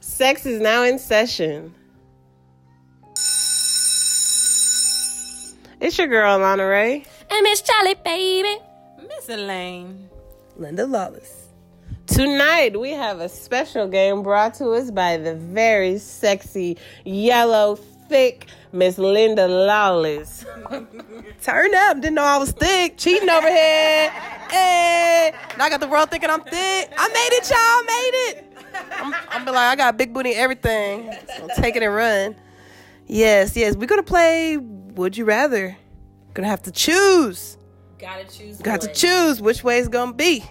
Sex is now in session. It's your girl, Lana Ray. And Miss Charlie, baby. Miss Elaine. Linda Lawless. Tonight, we have a special game brought to us by the very sexy, yellow, thick Miss Linda Lawless. Turn up. Didn't know I was thick. Cheating over here. Hey. Now I got the world thinking I'm thick. I made it, y'all. I made it. I'm, I'm be like, I got big booty and everything. So take it and run. Yes, yes. We're going to play Would You Rather. Gonna have to choose. Gotta choose Got to choose which way it's gonna be.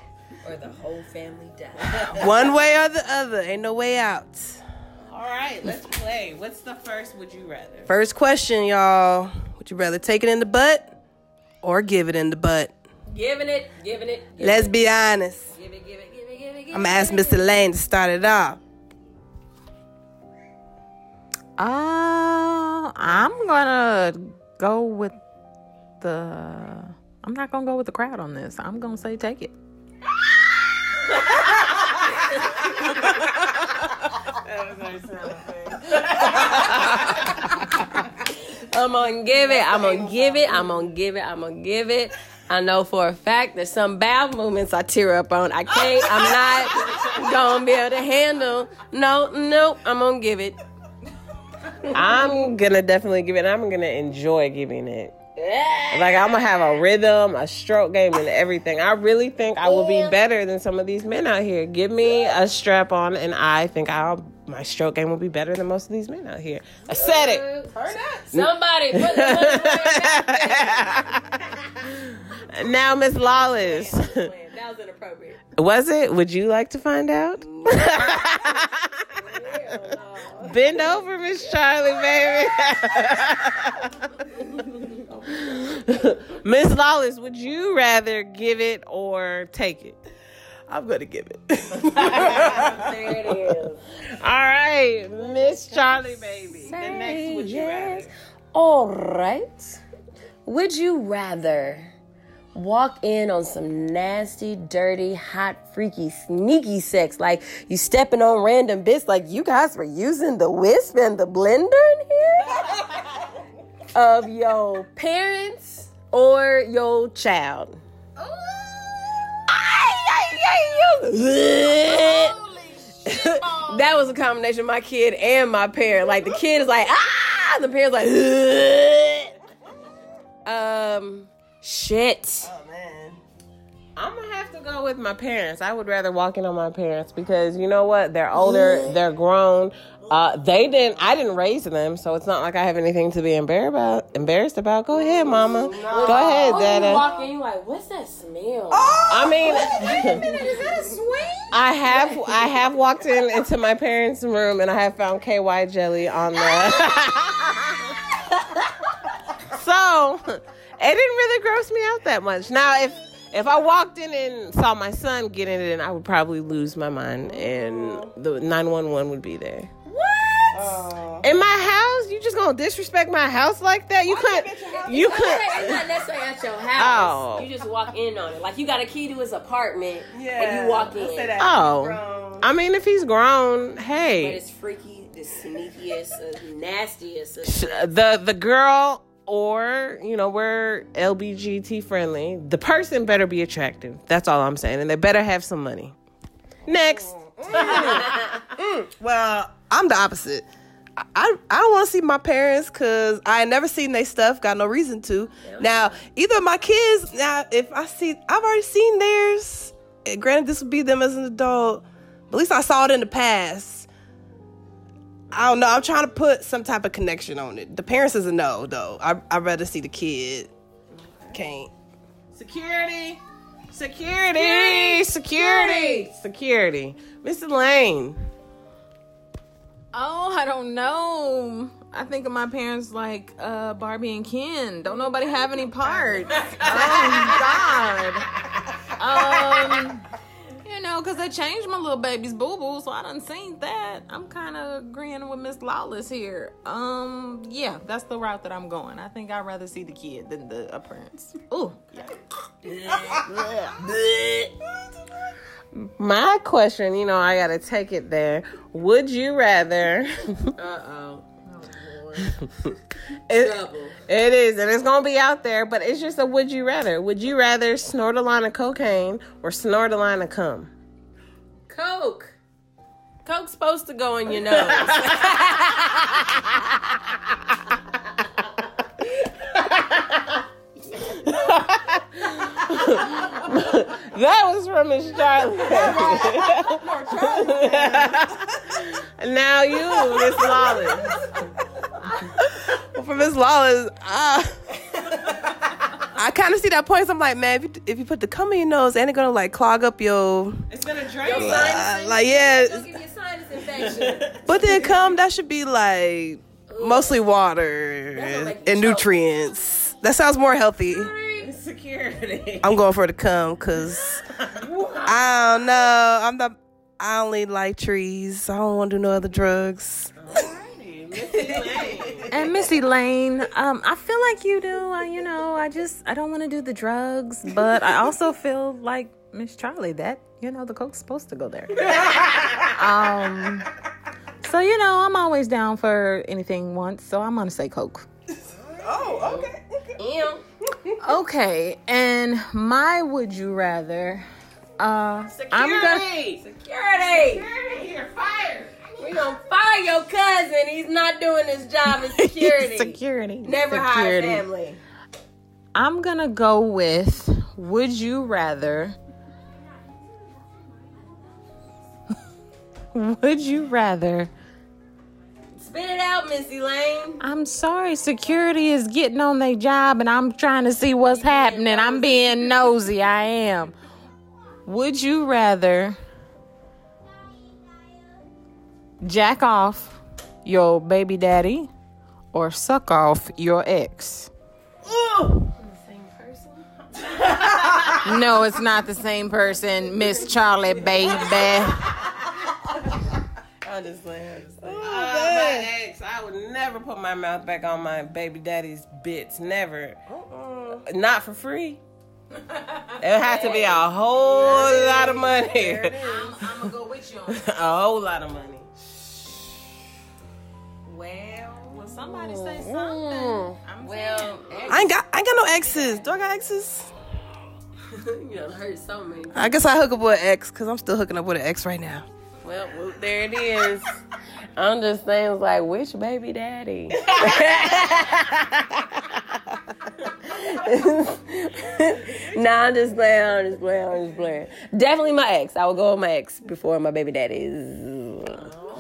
Or the whole family die. One way or the other. Ain't no way out. All right, let's play. What's the first Would You Rather? First question, y'all. Would you rather take it in the butt or give it in the butt? giving it, giving it. Giving Let's it, be honest. Give it, give it, I'm gonna ask give it. Mr. Lane to start it off. Uh, I'm gonna go with the. I'm not gonna go with the crowd on this. I'm gonna say take it. I'm gonna give it. I'm gonna give it. I'm gonna give it. I'm gonna give it. I know for a fact that some bowel movements I tear up on. I can't. I'm not gonna be able to handle. No, no. I'm gonna give it. I'm gonna definitely give it. I'm gonna enjoy giving it. Like I'm gonna have a rhythm, a stroke game, and everything. I really think I will be better than some of these men out here. Give me a strap on, and I think I'll my stroke game will be better than most of these men out here. I said it. Somebody put the money Now, Miss Lawless, That was inappropriate. was it? Would you like to find out? Bend over, Miss Charlie, baby. Miss Lawless, would you rather give it or take it? I'm gonna give it. There it is. All right, Miss Charlie, baby. The next, would you rather? All right. Would you rather walk in on some nasty, dirty, hot, freaky, sneaky sex? Like you stepping on random bits, like you guys were using the wisp and the blender in here? of your parents or your child? that was a combination of my kid and my parent. Like the kid is like ah, the parents like um shit. oh man. I'm gonna have to go with my parents. I would rather walk in on my parents because you know what? They're older, they're grown. Uh, they didn't. I didn't raise them, so it's not like I have anything to be embarrassed about. Embarrassed about. Go ahead, Mama. Go ahead, Oh, you Dada. walk in, you like, what's that smell? Oh, I mean, wait a minute, Is that a swing? I have I have walked in into my parents' room and I have found KY jelly on the. so it didn't really gross me out that much. Now, if if I walked in and saw my son get in it, then I would probably lose my mind and the nine one one would be there. What? In my house, you just gonna disrespect my house like that? You couldn't. You It's could. not necessarily at your house. Oh. You just walk in on it. Like you got a key to his apartment Yeah. and you walk let's say in. that. Oh, Grown. I mean, if he's grown, hey. But hey, it's freaky, the sneakiest, uh, nastiest. The the girl or you know we're lbgt friendly the person better be attractive that's all i'm saying and they better have some money next mm. Mm. Well, I'm the opposite. I, I, I don't want to see my parents because I had never seen their stuff. Got no reason to. Now, either my kids. Now, if I see, I've already seen theirs. Granted, this would be them as an adult. But at least I saw it in the past. I don't know. I'm trying to put some type of connection on it. The parents is a no, though. I I'd rather see the kid. Can't. security security security security mr lane Oh, I don't know. I think of my parents like uh, Barbie and Ken. Don't nobody have any parts. oh God. Um, you know, cause they changed my little baby's boo boo, so I done seen that. I'm kind of agreeing with Miss Lawless here. Um, yeah, that's the route that I'm going. I think I'd rather see the kid than the appearance. Ooh, My question, you know, I got to take it there. Would you rather? Uh oh. it, it is, and it's gonna be out there, but it's just a would you rather. Would you rather snort a line of cocaine or snort a line of cum? Coke. Coke's supposed to go in your nose. That was from Miss Charlie. now you, Miss Lawless. For Miss Lawless, ah. I kind of see that point. So I'm like, man, if you, if you put the cum in your nose, ain't it gonna like clog up your, It's gonna drain. uh, like yeah. Don't give you sinus infection. But then cum that should be like mostly water gonna make you and choke. nutrients. That sounds more healthy. Security. I'm going for the cum because I don't know. I'm the I only like trees. I don't want to do no other drugs. And Missy Lane, um, I feel like you do. Uh, you know, I just I don't want to do the drugs, but I also feel like Miss Charlie that you know the coke's supposed to go there. um, so you know I'm always down for anything once, so I'm gonna say coke. Oh, okay. Ew. Okay, and my would you rather? Uh, I'm gonna. Security. You're fired. We gonna fire your cousin. He's not doing his job in security. Security. Never hire Security. family. I'm gonna go with would you rather would you rather Spit it out, Missy Lane. I'm sorry security is getting on their job and I'm trying to see what's happening. I'm being nosy. I am. Would you rather jack off your baby daddy or suck off your ex? No, it's not the same person, Miss Charlie, baby. I'm just saying. Uh, my ex, I would never put my mouth back on my baby daddy's bits. Never. Not for free. It has have to be a whole lot of money. I'm, I'm gonna go with you on that. a whole lot of money. Well, Somebody say something. Mm. well, I ain't got I ain't got no exes. Do I got exes? you done hurt so many. I guess I hook up with an ex because I'm still hooking up with an ex right now. Well, well, there it is. I'm just saying, it's like, which baby daddy? nah, I'm just playing. I'm just playing. I'm just playing. Definitely my ex. I will go with my ex before my baby daddies.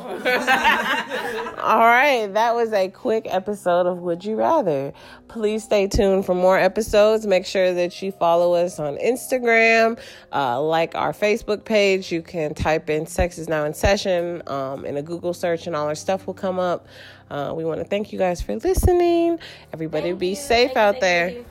All right, that was a quick episode of Would You Rather. Please stay tuned for more episodes. Make sure that you follow us on Instagram, uh, like our Facebook page. You can type in Sex is Now in Session um, in a Google search, and all our stuff will come up. Uh, we want to thank you guys for listening. Everybody be safe out there.